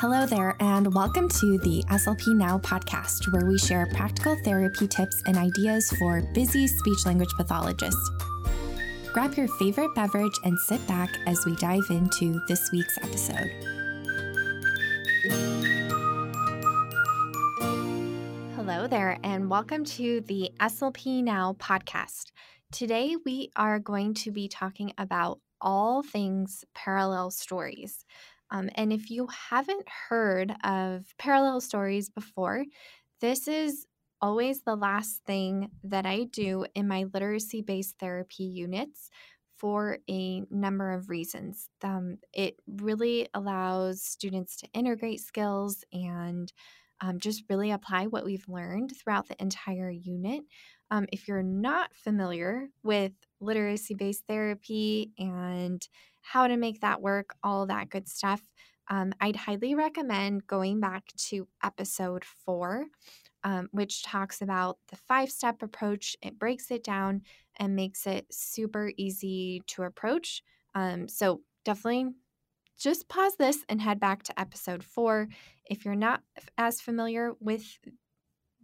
Hello there, and welcome to the SLP Now podcast, where we share practical therapy tips and ideas for busy speech language pathologists. Grab your favorite beverage and sit back as we dive into this week's episode. Hello there, and welcome to the SLP Now podcast. Today, we are going to be talking about all things parallel stories. Um, and if you haven't heard of parallel stories before, this is always the last thing that I do in my literacy based therapy units for a number of reasons. Um, it really allows students to integrate skills and um, just really apply what we've learned throughout the entire unit. Um, if you're not familiar with literacy based therapy and how to make that work, all that good stuff, um, I'd highly recommend going back to episode four, um, which talks about the five step approach. It breaks it down and makes it super easy to approach. Um, so definitely just pause this and head back to episode four. If you're not as familiar with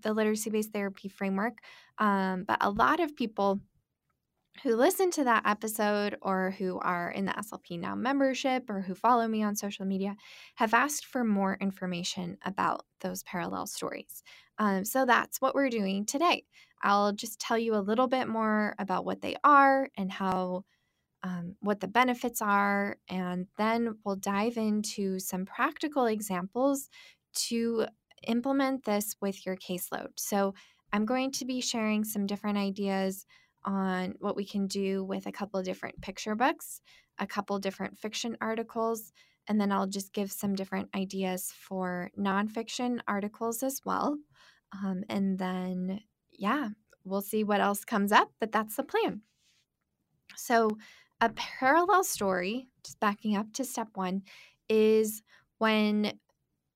the literacy based therapy framework, um, but a lot of people who listen to that episode or who are in the SLP Now membership or who follow me on social media have asked for more information about those parallel stories. Um, so that's what we're doing today. I'll just tell you a little bit more about what they are and how. Um, what the benefits are, and then we'll dive into some practical examples to implement this with your caseload. So, I'm going to be sharing some different ideas on what we can do with a couple of different picture books, a couple different fiction articles, and then I'll just give some different ideas for nonfiction articles as well. Um, and then, yeah, we'll see what else comes up, but that's the plan. So, a parallel story, just backing up to step one, is when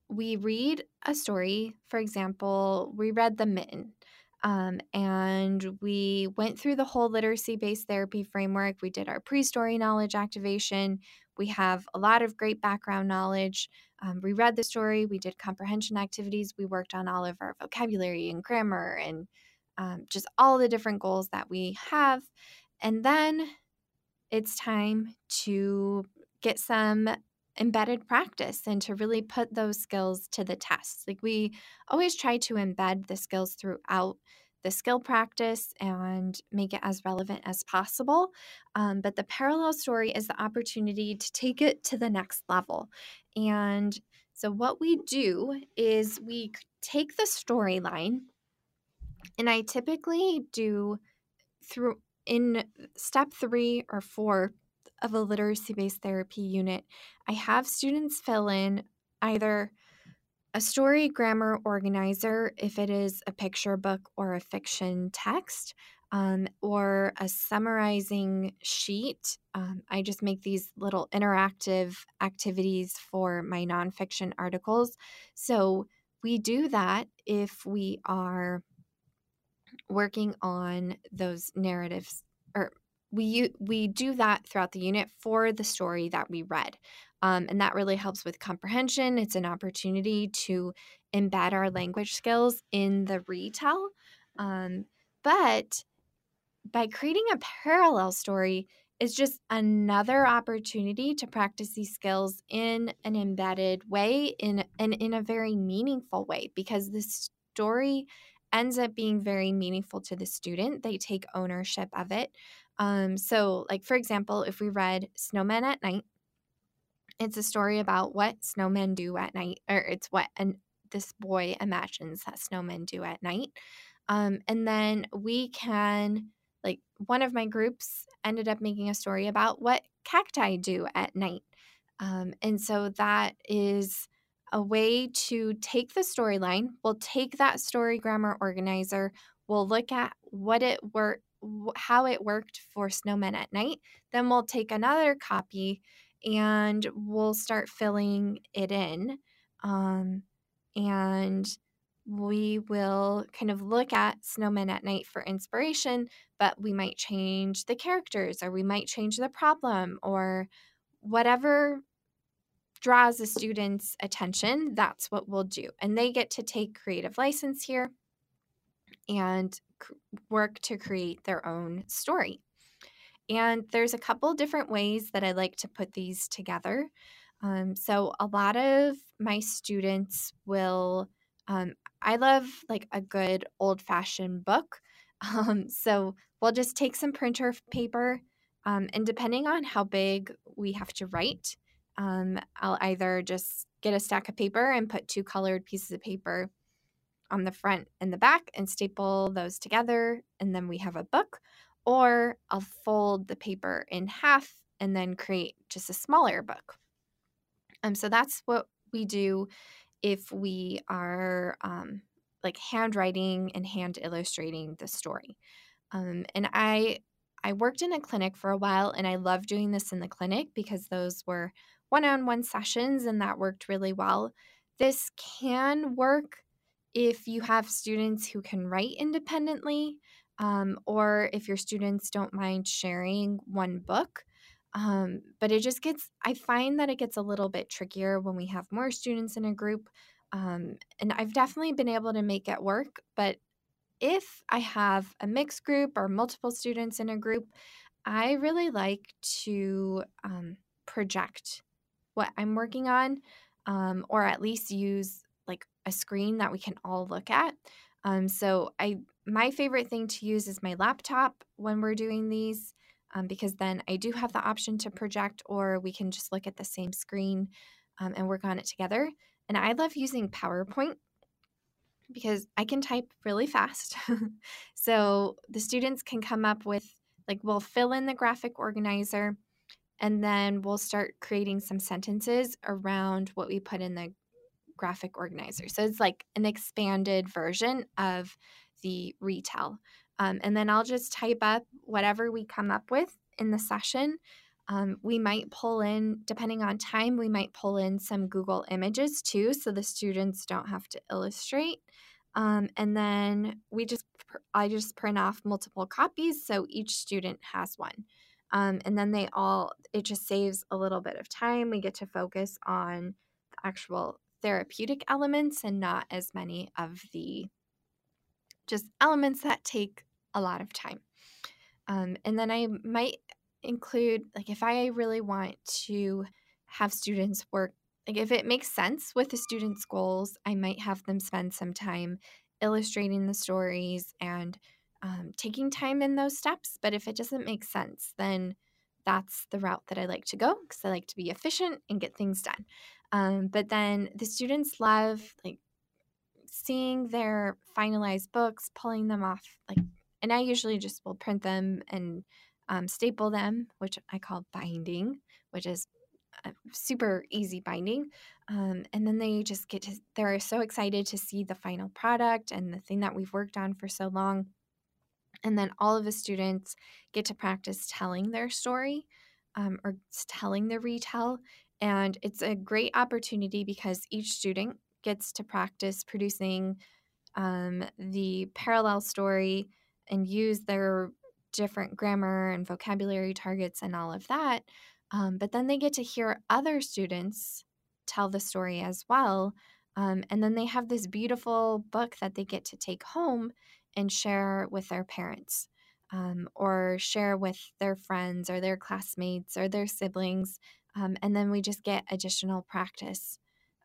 we read a story. For example, we read The Mitten um, and we went through the whole literacy based therapy framework. We did our pre story knowledge activation. We have a lot of great background knowledge. Um, we read the story, we did comprehension activities, we worked on all of our vocabulary and grammar and um, just all the different goals that we have. And then it's time to get some embedded practice and to really put those skills to the test. Like we always try to embed the skills throughout the skill practice and make it as relevant as possible. Um, but the parallel story is the opportunity to take it to the next level. And so, what we do is we take the storyline, and I typically do through in step three or four of a literacy based therapy unit, I have students fill in either a story grammar organizer if it is a picture book or a fiction text, um, or a summarizing sheet. Um, I just make these little interactive activities for my nonfiction articles. So we do that if we are working on those narratives or we we do that throughout the unit for the story that we read um, and that really helps with comprehension. It's an opportunity to embed our language skills in the retell um, but by creating a parallel story is just another opportunity to practice these skills in an embedded way in and in a very meaningful way because the story ends up being very meaningful to the student they take ownership of it um, so, like for example, if we read Snowmen at Night, it's a story about what snowmen do at night, or it's what and this boy imagines that snowmen do at night. Um, and then we can, like, one of my groups ended up making a story about what cacti do at night. Um, and so that is a way to take the storyline. We'll take that story grammar organizer. We'll look at what it worked how it worked for snowmen at night. Then we'll take another copy and we'll start filling it in. Um, and we will kind of look at snowmen at night for inspiration, but we might change the characters or we might change the problem or whatever draws a student's attention, that's what we'll do. And they get to take creative license here and work to create their own story. And there's a couple different ways that I like to put these together. Um, so a lot of my students will, um, I love like a good old fashioned book. Um, so we'll just take some printer paper, um, and depending on how big we have to write, um, I'll either just get a stack of paper and put two colored pieces of paper on the front and the back and staple those together, and then we have a book. Or I'll fold the paper in half and then create just a smaller book. Um, so that's what we do if we are um, like handwriting and hand illustrating the story. Um, and I I worked in a clinic for a while and I love doing this in the clinic because those were one-on-one sessions and that worked really well. This can work if you have students who can write independently um, or if your students don't mind sharing one book. Um, but it just gets, I find that it gets a little bit trickier when we have more students in a group. Um, and I've definitely been able to make it work. But if I have a mixed group or multiple students in a group, I really like to um, project what I'm working on, um, or at least use like a screen that we can all look at. Um, so I my favorite thing to use is my laptop when we're doing these um, because then I do have the option to project or we can just look at the same screen um, and work on it together. And I love using PowerPoint because I can type really fast. so the students can come up with, like, we'll fill in the graphic organizer and then we'll start creating some sentences around what we put in the graphic organizer. So it's like an expanded version of the retell. Um, and then I'll just type up whatever we come up with in the session. Um, we might pull in, depending on time, we might pull in some Google images too, so the students don't have to illustrate. Um, and then we just, I just print off multiple copies so each student has one. Um, and then they all, it just saves a little bit of time. We get to focus on the actual therapeutic elements and not as many of the just elements that take a lot of time. Um, and then I might include, like, if I really want to have students work, like, if it makes sense with the students' goals, I might have them spend some time illustrating the stories and um, taking time in those steps. But if it doesn't make sense, then that's the route that I like to go because I like to be efficient and get things done. Um, but then the students love like seeing their finalized books, pulling them off, like, and I usually just will print them and um, staple them, which I call binding, which is super easy binding. Um, and then they just get to, they're so excited to see the final product and the thing that we've worked on for so long. And then all of the students get to practice telling their story um, or telling the retell. And it's a great opportunity because each student gets to practice producing um, the parallel story and use their different grammar and vocabulary targets and all of that. Um, but then they get to hear other students tell the story as well. Um, and then they have this beautiful book that they get to take home and share with their parents um, or share with their friends or their classmates or their siblings. Um, and then we just get additional practice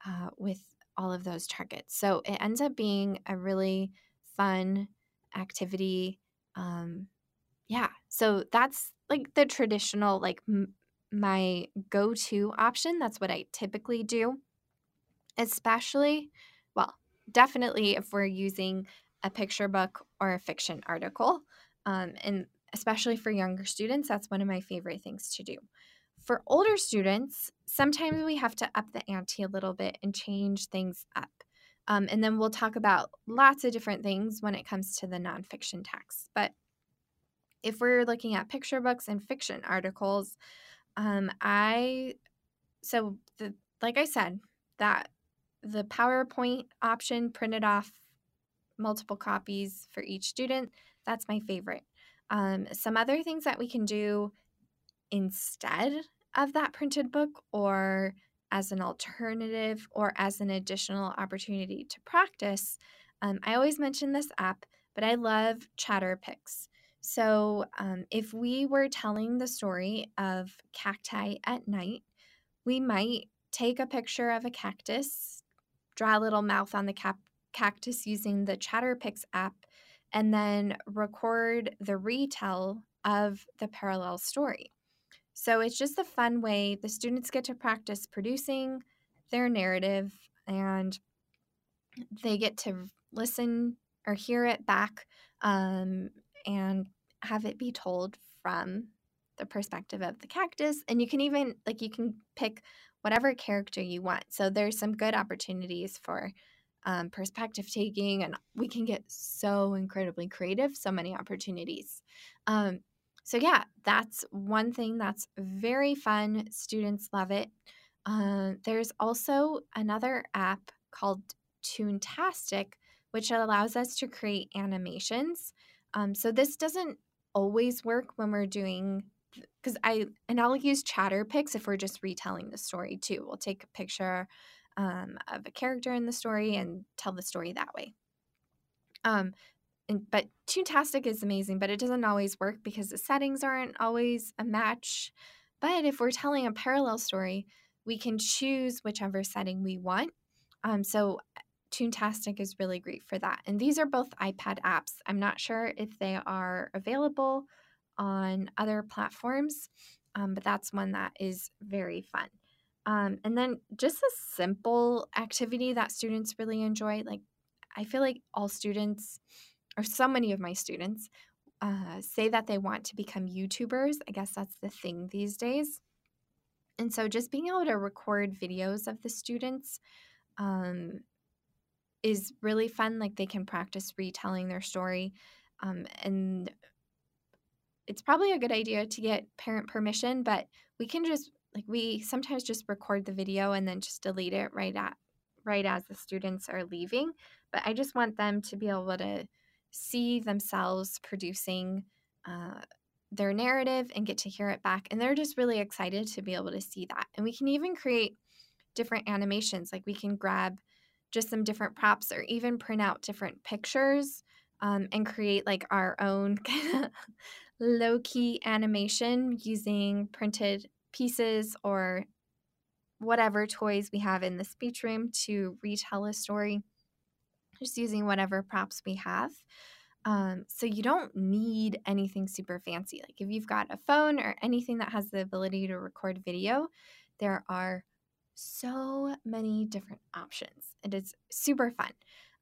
uh, with all of those targets. So it ends up being a really fun activity. Um, yeah. So that's like the traditional, like m- my go to option. That's what I typically do, especially, well, definitely if we're using a picture book or a fiction article. Um, and especially for younger students, that's one of my favorite things to do. For older students, sometimes we have to up the ante a little bit and change things up. Um, and then we'll talk about lots of different things when it comes to the nonfiction text. But if we're looking at picture books and fiction articles, um, I so the like I said that the PowerPoint option printed off multiple copies for each student. That's my favorite. Um, some other things that we can do instead of that printed book or as an alternative or as an additional opportunity to practice, um, I always mention this app, but I love Chatterpix. So, um, if we were telling the story of cacti at night, we might take a picture of a cactus, draw a little mouth on the cap- cactus using the Chatterpix app, and then record the retell of the parallel story. So it's just a fun way the students get to practice producing their narrative and they get to listen or hear it back um, and have it be told from the perspective of the cactus. And you can even, like, you can pick whatever character you want. So there's some good opportunities for um, perspective taking, and we can get so incredibly creative, so many opportunities. Um, so, yeah, that's one thing that's very fun. Students love it. Uh, there's also another app called Toontastic, which allows us to create animations. Um, so, this doesn't always work when we're doing because I and I'll use chatter Chatterpix if we're just retelling the story too. We'll take a picture um, of a character in the story and tell the story that way. Um, and, but Toontastic is amazing, but it doesn't always work because the settings aren't always a match. But if we're telling a parallel story, we can choose whichever setting we want. Um, so Toontastic is really great for that. And these are both iPad apps. I'm not sure if they are available on other platforms, um, but that's one that is very fun. Um, and then just a simple activity that students really enjoy. Like, I feel like all students, or so many of my students, uh, say that they want to become YouTubers. I guess that's the thing these days. And so just being able to record videos of the students um, is really fun. Like they can practice retelling their story. Um, and it's probably a good idea to get parent permission, but we can just like we sometimes just record the video and then just delete it right at right as the students are leaving. But I just want them to be able to see themselves producing uh, their narrative and get to hear it back. And they're just really excited to be able to see that. And we can even create different animations. Like we can grab just some different props or even print out different pictures um, and create like our own kind of low key animation using printed pieces or whatever toys we have in the speech room to retell a story, just using whatever props we have. Um, so you don't need anything super fancy. Like if you've got a phone or anything that has the ability to record video, there are so many different options. And It is super fun.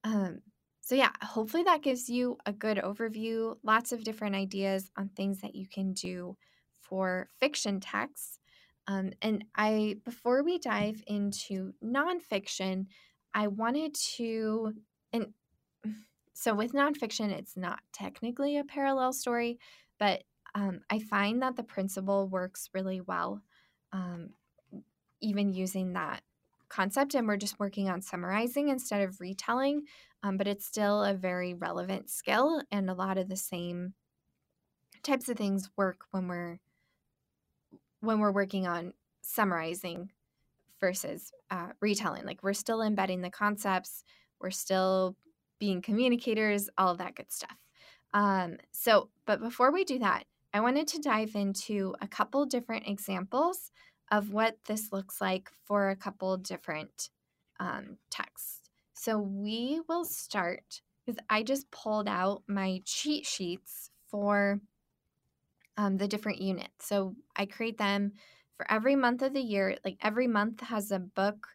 Um, so, yeah, hopefully that gives you a good overview, lots of different ideas on things that you can do for fiction texts. Um, and I, before we dive into nonfiction, I wanted to, and so with nonfiction, it's not technically a parallel story, but um, I find that the principle works really well, um, even using that concept. And we're just working on summarizing instead of retelling, um, but it's still a very relevant skill. And a lot of the same types of things work when we're when we're working on summarizing versus uh, retelling. Like we're still embedding the concepts, we're still being communicators, all of that good stuff. Um, so, but before we do that, I wanted to dive into a couple different examples of what this looks like for a couple different um, texts. So we will start because I just pulled out my cheat sheets for um, the different units. So I create them for every month of the year. Like every month has a book,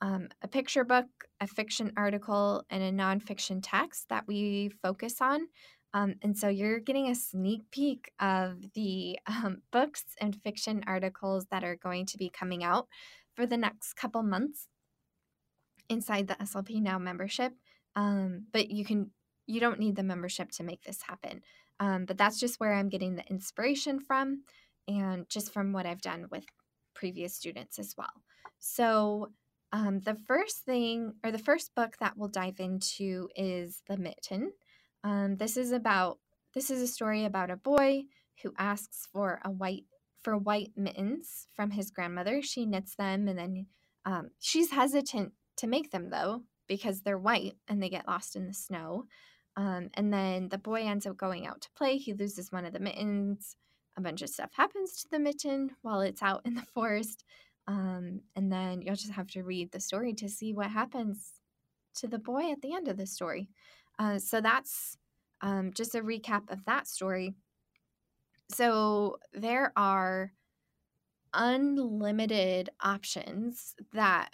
um, a picture book, a fiction article, and a nonfiction text that we focus on. Um, and so you're getting a sneak peek of the um, books and fiction articles that are going to be coming out for the next couple months inside the SLP Now membership. Um, but you can you don't need the membership to make this happen. Um, but that's just where I'm getting the inspiration from and just from what I've done with previous students as well. So, um, the first thing or the first book that we'll dive into is The Mitten. Um, this is about this is a story about a boy who asks for a white for white mittens from his grandmother. She knits them and then um, she's hesitant to make them though because they're white and they get lost in the snow. Um, and then the boy ends up going out to play. He loses one of the mittens. A bunch of stuff happens to the mitten while it's out in the forest. Um, and then you'll just have to read the story to see what happens to the boy at the end of the story. Uh, so that's um, just a recap of that story. So there are unlimited options that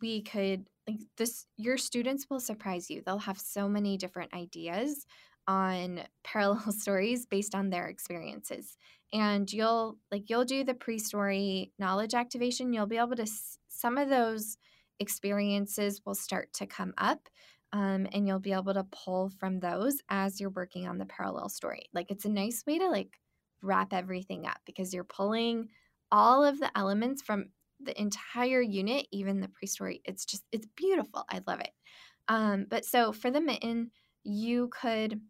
we could like this your students will surprise you. They'll have so many different ideas on parallel stories based on their experiences. And you'll like you'll do the pre-story knowledge activation. You'll be able to some of those experiences will start to come up um, and you'll be able to pull from those as you're working on the parallel story. Like it's a nice way to like wrap everything up because you're pulling all of the elements from the entire unit, even the pre-story. It's just it's beautiful. I love it. Um, but so for the mitten, you could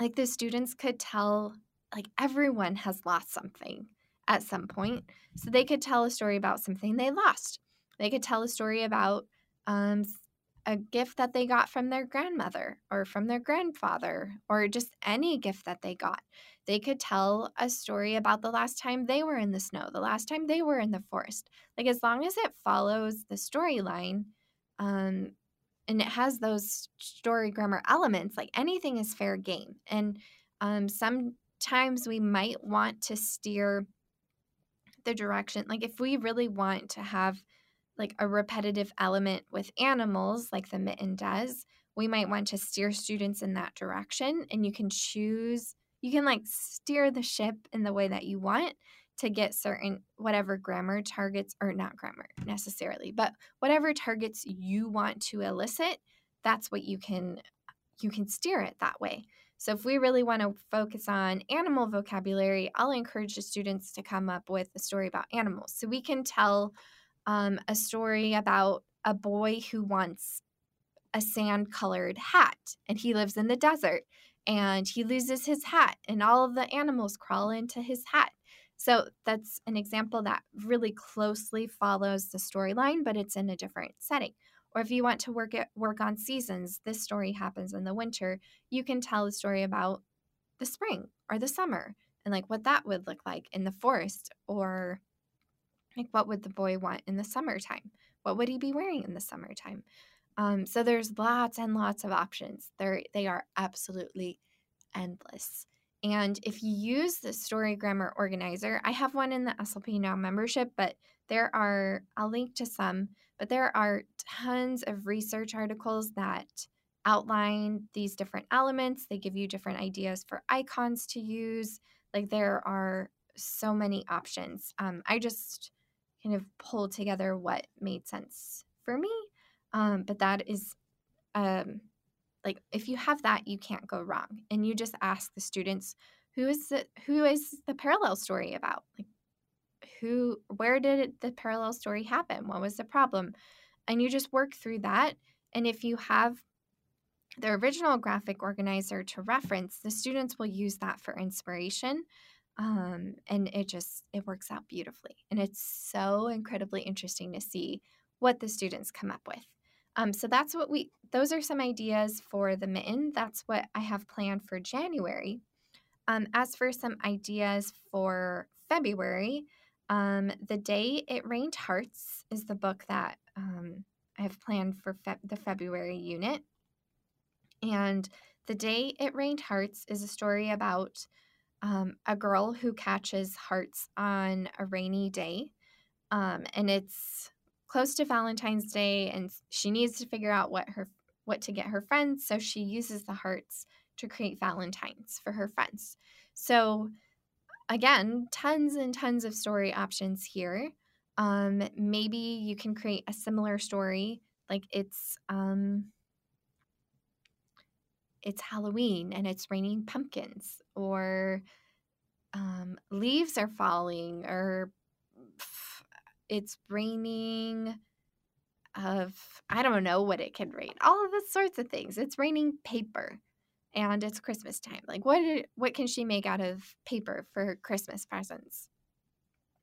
like the students could tell like everyone has lost something at some point. So they could tell a story about something they lost. They could tell a story about um, a gift that they got from their grandmother or from their grandfather or just any gift that they got. They could tell a story about the last time they were in the snow, the last time they were in the forest. Like, as long as it follows the storyline um, and it has those story grammar elements, like anything is fair game. And um, sometimes we might want to steer the direction. Like, if we really want to have like a repetitive element with animals, like the mitten does, we might want to steer students in that direction. And you can choose, you can like steer the ship in the way that you want to get certain whatever grammar targets, or not grammar necessarily, but whatever targets you want to elicit, that's what you can you can steer it that way. So if we really want to focus on animal vocabulary, I'll encourage the students to come up with a story about animals. So we can tell um, a story about a boy who wants a sand colored hat and he lives in the desert and he loses his hat and all of the animals crawl into his hat. So that's an example that really closely follows the storyline, but it's in a different setting. Or if you want to work at work on seasons, this story happens in the winter, you can tell a story about the spring or the summer and like what that would look like in the forest or like, what would the boy want in the summertime? What would he be wearing in the summertime? Um, so there's lots and lots of options. They're, they are absolutely endless. And if you use the Story Grammar Organizer, I have one in the SLP Now membership, but there are, I'll link to some, but there are tons of research articles that outline these different elements. They give you different ideas for icons to use. Like there are so many options. Um, I just kind of pull together what made sense for me. Um, but that is um, like if you have that, you can't go wrong. And you just ask the students, who is the who is the parallel story about? Like who where did the parallel story happen? What was the problem? And you just work through that. And if you have the original graphic organizer to reference, the students will use that for inspiration um, and it just it works out beautifully and it's so incredibly interesting to see what the students come up with. Um, so that's what we those are some ideas for the mitten. That's what i have planned for january. Um, as for some ideas for february um, the day it rained hearts is the book that um, i have planned for fe- the february unit. And the day it rained hearts is a story about um, a girl who catches hearts on a rainy day. Um, and it's close to Valentine's Day, and she needs to figure out what her what to get her friends. So she uses the hearts to create Valentines for her friends. So again, tons and tons of story options here. Um, maybe you can create a similar story, like it's um, it's Halloween and it's raining pumpkins, or um, leaves are falling, or it's raining of I don't know what it can rain. All of the sorts of things. It's raining paper and it's Christmas time. Like what what can she make out of paper for Christmas presents?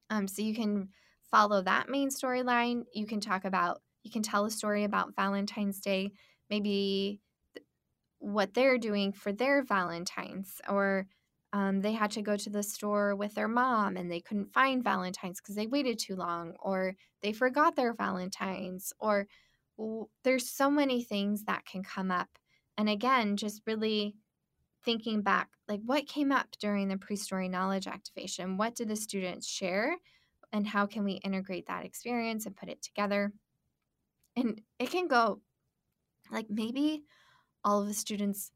Um, so you can follow that main storyline. You can talk about, you can tell a story about Valentine's Day, maybe what they're doing for their Valentine's, or um, they had to go to the store with their mom and they couldn't find Valentine's because they waited too long, or they forgot their Valentine's, or well, there's so many things that can come up. And again, just really thinking back, like what came up during the pre story knowledge activation? What did the students share? And how can we integrate that experience and put it together? And it can go like maybe all of the students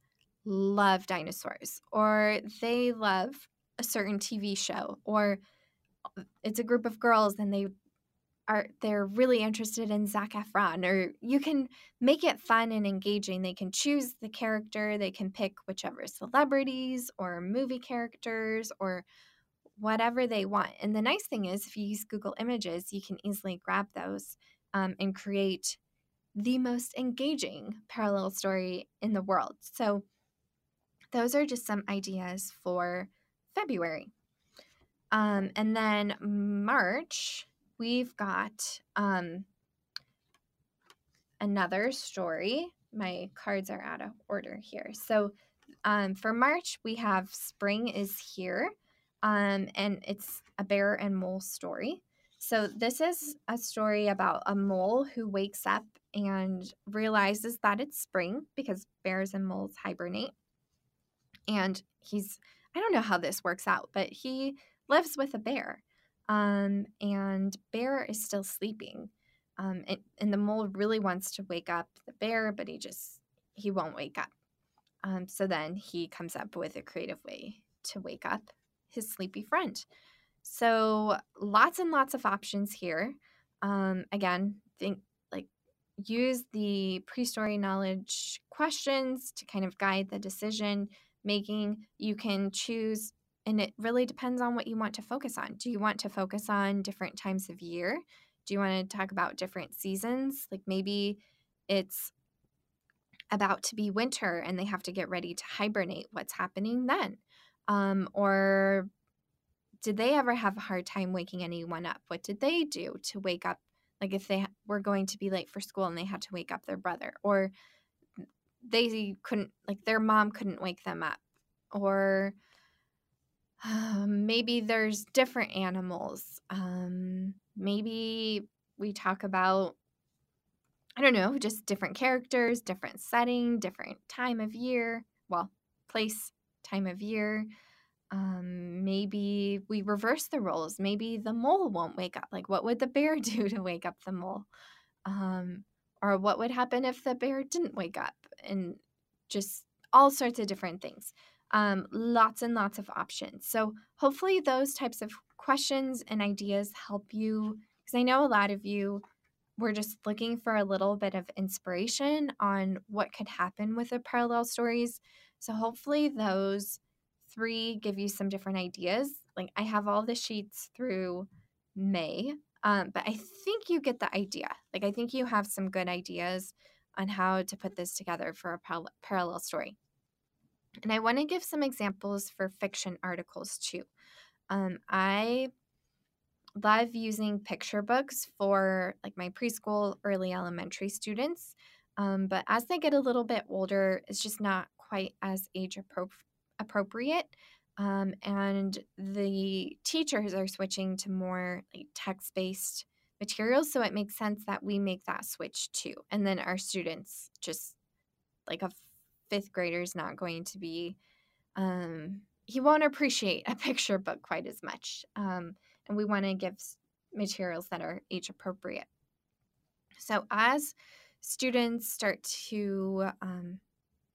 love dinosaurs or they love a certain TV show or it's a group of girls and they are they're really interested in Zac Efron or you can make it fun and engaging. They can choose the character, they can pick whichever celebrities or movie characters or whatever they want. And the nice thing is if you use Google Images, you can easily grab those um, and create the most engaging parallel story in the world. So, those are just some ideas for February. Um, and then March, we've got um, another story. My cards are out of order here. So, um, for March, we have Spring is Here, um, and it's a bear and mole story. So, this is a story about a mole who wakes up and realizes that it's spring because bears and moles hibernate. And he's, I don't know how this works out, but he lives with a bear. Um, and Bear is still sleeping. Um, and, and the mole really wants to wake up the bear, but he just, he won't wake up. Um, so then he comes up with a creative way to wake up his sleepy friend. So lots and lots of options here. Um, again, think use the pre-story knowledge questions to kind of guide the decision making. You can choose and it really depends on what you want to focus on. Do you want to focus on different times of year? Do you want to talk about different seasons? Like maybe it's about to be winter and they have to get ready to hibernate. What's happening then? Um, or did they ever have a hard time waking anyone up? What did they do to wake up like if they were going to be late for school and they had to wake up their brother or they couldn't like their mom couldn't wake them up or um, maybe there's different animals um, maybe we talk about i don't know just different characters different setting different time of year well place time of year um, maybe we reverse the roles. Maybe the mole won't wake up. Like, what would the bear do to wake up the mole? Um, or what would happen if the bear didn't wake up? And just all sorts of different things. Um, lots and lots of options. So, hopefully, those types of questions and ideas help you because I know a lot of you were just looking for a little bit of inspiration on what could happen with the parallel stories. So, hopefully, those three give you some different ideas. Like I have all the sheets through May, um, but I think you get the idea. Like I think you have some good ideas on how to put this together for a par- parallel story. And I want to give some examples for fiction articles too. Um, I love using picture books for like my preschool, early elementary students. Um, but as they get a little bit older, it's just not quite as age appropriate appropriate. Um, and the teachers are switching to more like text based materials. So it makes sense that we make that switch too. And then our students just like a fifth grader is not going to be, um, he won't appreciate a picture book quite as much. Um, and we want to give materials that are age appropriate. So as students start to, um,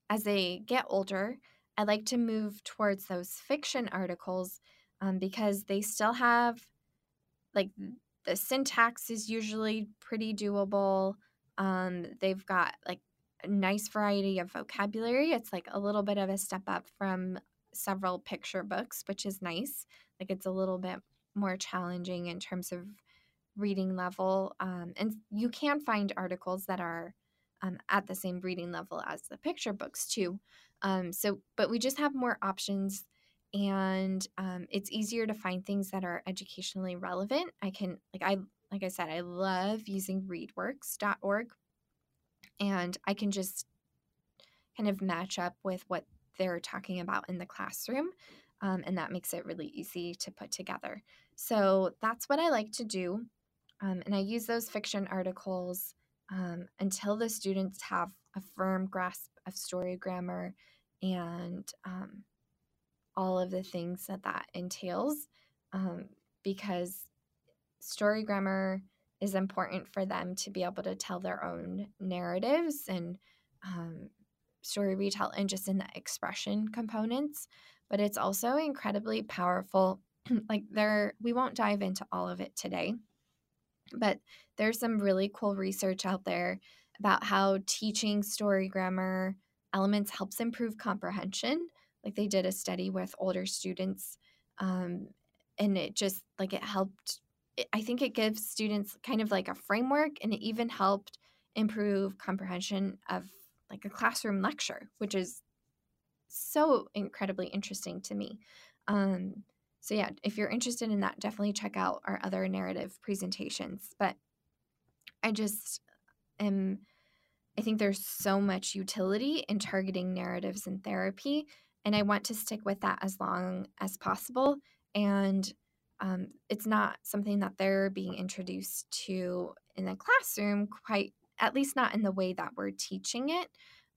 as they get older, I like to move towards those fiction articles um, because they still have, like, the syntax is usually pretty doable. Um, they've got, like, a nice variety of vocabulary. It's like a little bit of a step up from several picture books, which is nice. Like, it's a little bit more challenging in terms of reading level. Um, and you can find articles that are um, at the same reading level as the picture books too. Um, so, but we just have more options and um, it's easier to find things that are educationally relevant. I can like I like I said, I love using readworks.org and I can just kind of match up with what they're talking about in the classroom. Um, and that makes it really easy to put together. So that's what I like to do. Um, and I use those fiction articles um, until the students have a firm grasp of story grammar and um, all of the things that that entails um, because story grammar is important for them to be able to tell their own narratives and um, story retell and just in the expression components but it's also incredibly powerful. Like there we won't dive into all of it today but there's some really cool research out there about how teaching story grammar elements helps improve comprehension. Like they did a study with older students um, and it just like it helped i think it gives students kind of like a framework and it even helped improve comprehension of like a classroom lecture which is so incredibly interesting to me. Um, so yeah if you're interested in that definitely check out our other narrative presentations but i just am i think there's so much utility in targeting narratives in therapy and I want to stick with that as long as possible. And um, it's not something that they're being introduced to in the classroom, quite at least not in the way that we're teaching it.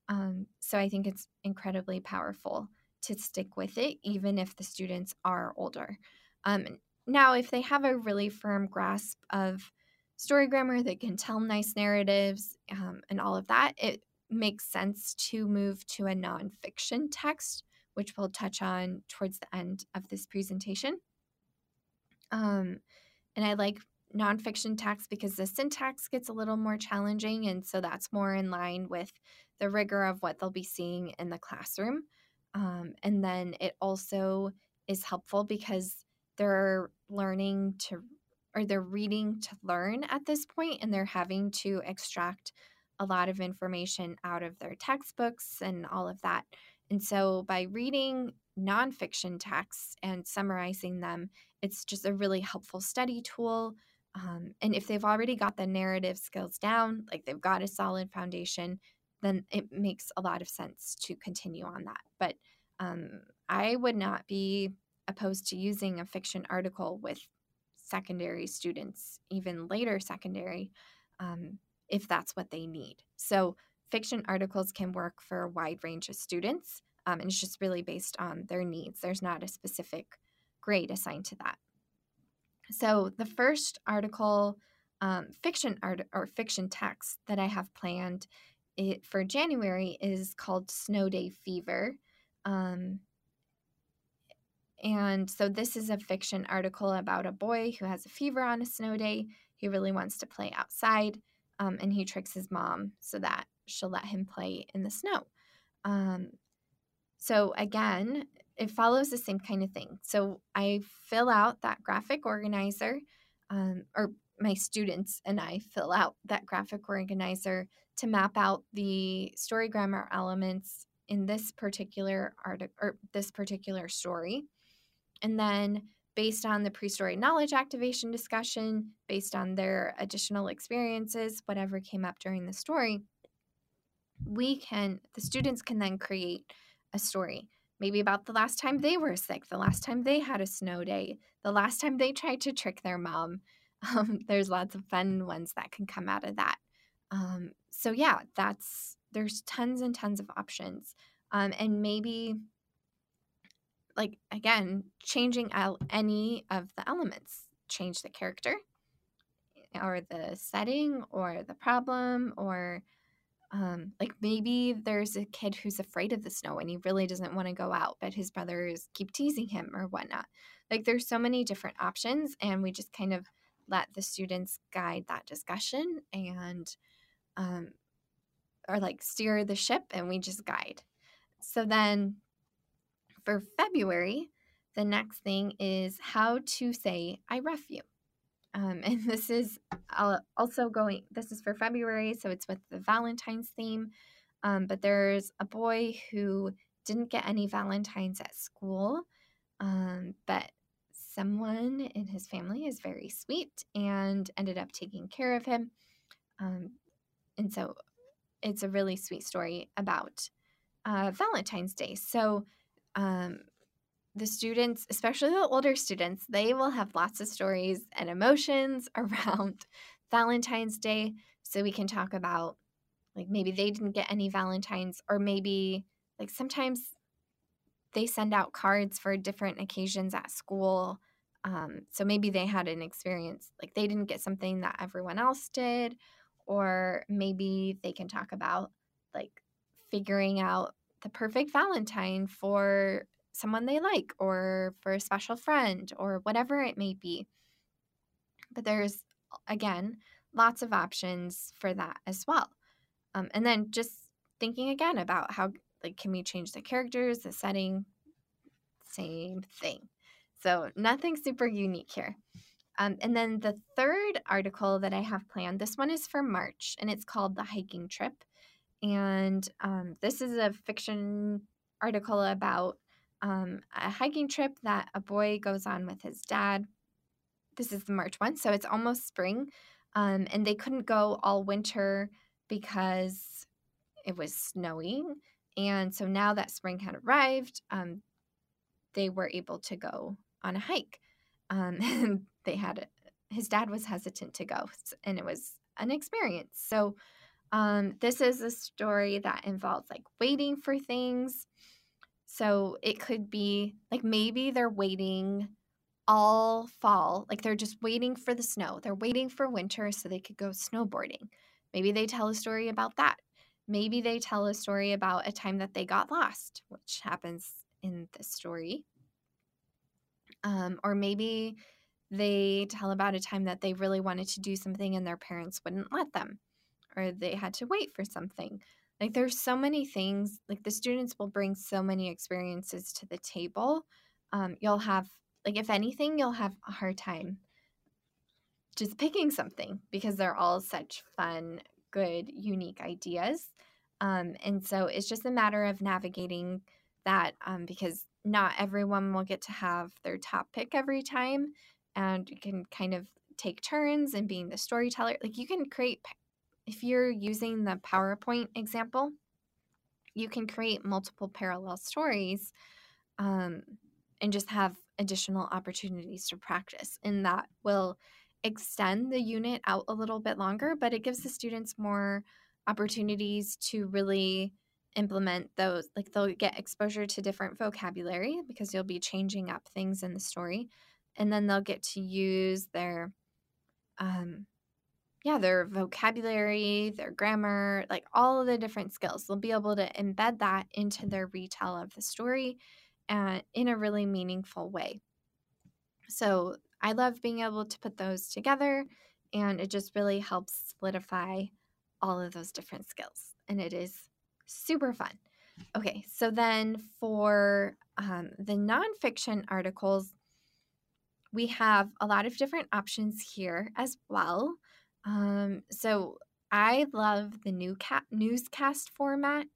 Um, so I think it's incredibly powerful to stick with it, even if the students are older. Um, now, if they have a really firm grasp of story grammar, they can tell nice narratives um, and all of that, it makes sense to move to a nonfiction text which we'll touch on towards the end of this presentation. Um, and I like nonfiction text because the syntax gets a little more challenging. And so that's more in line with the rigor of what they'll be seeing in the classroom. Um, and then it also is helpful because they're learning to, or they're reading to learn at this point, and they're having to extract a lot of information out of their textbooks and all of that. And so by reading nonfiction texts and summarizing them, it's just a really helpful study tool. Um, and if they've already got the narrative skills down, like they've got a solid foundation, then it makes a lot of sense to continue on that. But um, I would not be opposed to using a fiction article with secondary students, even later secondary, um, if that's what they need. So fiction articles can work for a wide range of students, um, and it's just really based on their needs. There's not a specific grade assigned to that. So the first article, um, fiction art or fiction text that I have planned it, for January is called Snow Day Fever. Um, and so this is a fiction article about a boy who has a fever on a snow day. He really wants to play outside, um, and he tricks his mom so that she'll let him play in the snow. Um, so again, it follows the same kind of thing. So I fill out that graphic organizer, um, or my students and I fill out that graphic organizer to map out the story grammar elements in this particular article or this particular story. And then based on the pre-story knowledge activation discussion, based on their additional experiences, whatever came up during the story, we can, the students can then create a story. Maybe about the last time they were sick, the last time they had a snow day, the last time they tried to trick their mom. Um, there's lots of fun ones that can come out of that. Um, so, yeah, that's, there's tons and tons of options. Um, and maybe, like, again, changing out any of the elements, change the character or the setting or the problem or um, like maybe there's a kid who's afraid of the snow and he really doesn't want to go out, but his brothers keep teasing him or whatnot. Like there's so many different options, and we just kind of let the students guide that discussion and um, or like steer the ship, and we just guide. So then for February, the next thing is how to say I ref you. Um, and this is also going, this is for February, so it's with the Valentine's theme. Um, but there's a boy who didn't get any Valentines at school. Um, but someone in his family is very sweet and ended up taking care of him. Um, and so it's a really sweet story about uh, Valentine's Day. So um, the students, especially the older students, they will have lots of stories and emotions around Valentine's Day. So we can talk about like maybe they didn't get any Valentines, or maybe like sometimes they send out cards for different occasions at school. Um, so maybe they had an experience like they didn't get something that everyone else did, or maybe they can talk about like figuring out the perfect Valentine for someone they like or for a special friend or whatever it may be. But there's, again, lots of options for that as well. Um, and then just thinking again about how, like, can we change the characters, the setting? Same thing. So nothing super unique here. Um, and then the third article that I have planned, this one is for March and it's called The Hiking Trip. And um, this is a fiction article about um, a hiking trip that a boy goes on with his dad. This is the March one, so it's almost spring. Um, and they couldn't go all winter because it was snowing. And so now that spring had arrived, um, they were able to go on a hike. Um, they had his dad was hesitant to go, and it was an experience. So um, this is a story that involves like waiting for things. So it could be like maybe they're waiting all fall, like they're just waiting for the snow. They're waiting for winter so they could go snowboarding. Maybe they tell a story about that. Maybe they tell a story about a time that they got lost, which happens in this story. Um, or maybe they tell about a time that they really wanted to do something and their parents wouldn't let them, or they had to wait for something. Like there's so many things, like the students will bring so many experiences to the table. Um, you'll have, like, if anything, you'll have a hard time just picking something because they're all such fun, good, unique ideas. Um, and so it's just a matter of navigating that um, because not everyone will get to have their top pick every time and you can kind of take turns and being the storyteller. Like you can create, if you're using the PowerPoint example, you can create multiple parallel stories um, and just have additional opportunities to practice. And that will extend the unit out a little bit longer, but it gives the students more opportunities to really implement those. Like they'll get exposure to different vocabulary because you'll be changing up things in the story and then they'll get to use their um yeah their vocabulary their grammar like all of the different skills. They'll be able to embed that into their retell of the story and in a really meaningful way. So i love being able to put those together and it just really helps solidify all of those different skills and it is super fun. Okay so then for um, the nonfiction articles we have a lot of different options here as well. Um, so I love the new newscast format.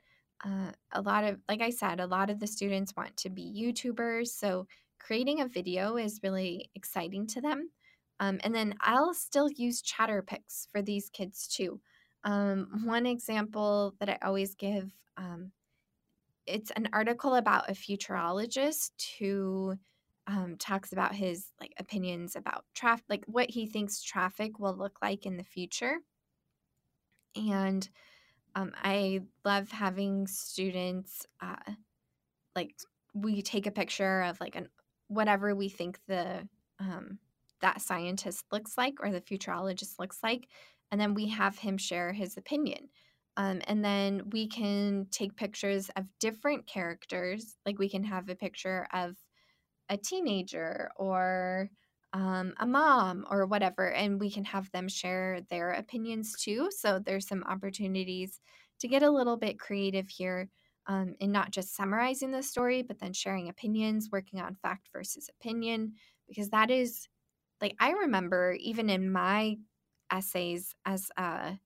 Uh, a lot of, like I said, a lot of the students want to be YouTubers. So creating a video is really exciting to them. Um, and then I'll still use Chatterpix for these kids too. Um, one example that I always give um, it's an article about a futurologist who um, talks about his like opinions about traffic, like what he thinks traffic will look like in the future. And um, I love having students uh, like we take a picture of like an whatever we think the um, that scientist looks like or the futurologist looks like, and then we have him share his opinion. Um, and then we can take pictures of different characters. Like we can have a picture of a teenager or um, a mom or whatever, and we can have them share their opinions too. So there's some opportunities to get a little bit creative here um, in not just summarizing the story, but then sharing opinions, working on fact versus opinion, because that is like I remember even in my essays as a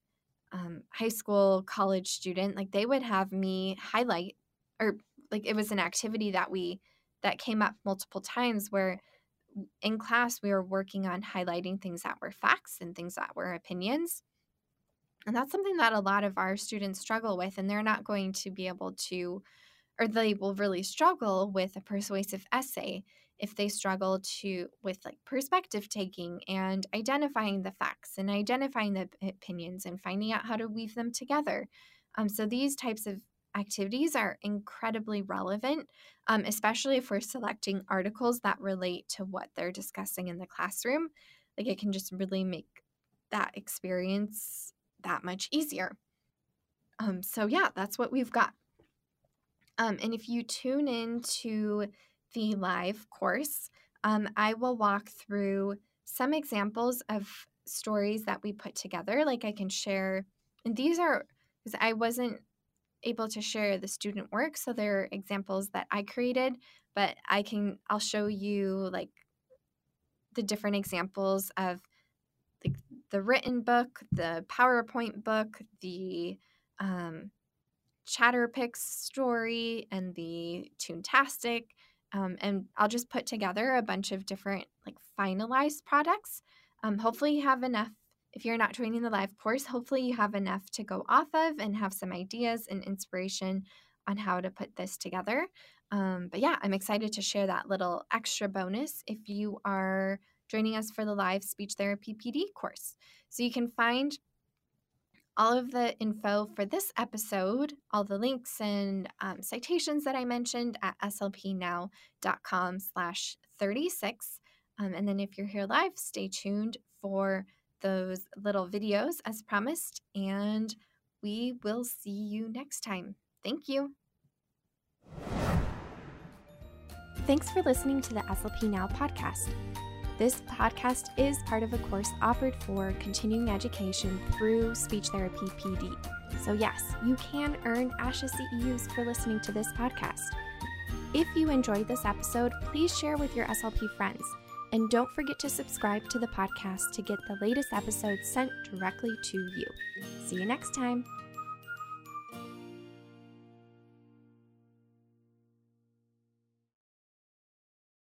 um, high school, college student, like they would have me highlight or like it was an activity that we that came up multiple times where in class we were working on highlighting things that were facts and things that were opinions. And that's something that a lot of our students struggle with, and they're not going to be able to, or they will really struggle with a persuasive essay if they struggle to with like perspective taking and identifying the facts and identifying the opinions and finding out how to weave them together. Um, so these types of activities are incredibly relevant, um, especially if we're selecting articles that relate to what they're discussing in the classroom. Like it can just really make that experience that much easier. Um, so, yeah, that's what we've got. Um, and if you tune in to the live course, um, I will walk through some examples of stories that we put together. Like I can share, and these are because I wasn't able to share the student work, so they're examples that I created, but I can I'll show you like the different examples of like the written book, the PowerPoint book, the um, Chatterpix story, and the Toontastic. Um, and I'll just put together a bunch of different like finalized products. Um, hopefully, you have enough. If you're not joining the live course, hopefully you have enough to go off of and have some ideas and inspiration on how to put this together. Um, but yeah, I'm excited to share that little extra bonus if you are joining us for the live speech therapy PD course. So you can find all of the info for this episode, all the links and um, citations that I mentioned at slpnow.com slash 36. Um, and then if you're here live, stay tuned for those little videos as promised, and we will see you next time. Thank you. Thanks for listening to the SLP Now podcast. This podcast is part of a course offered for continuing education through Speech Therapy PD. So, yes, you can earn ASHA CEUs for listening to this podcast. If you enjoyed this episode, please share with your SLP friends. And don't forget to subscribe to the podcast to get the latest episodes sent directly to you. See you next time.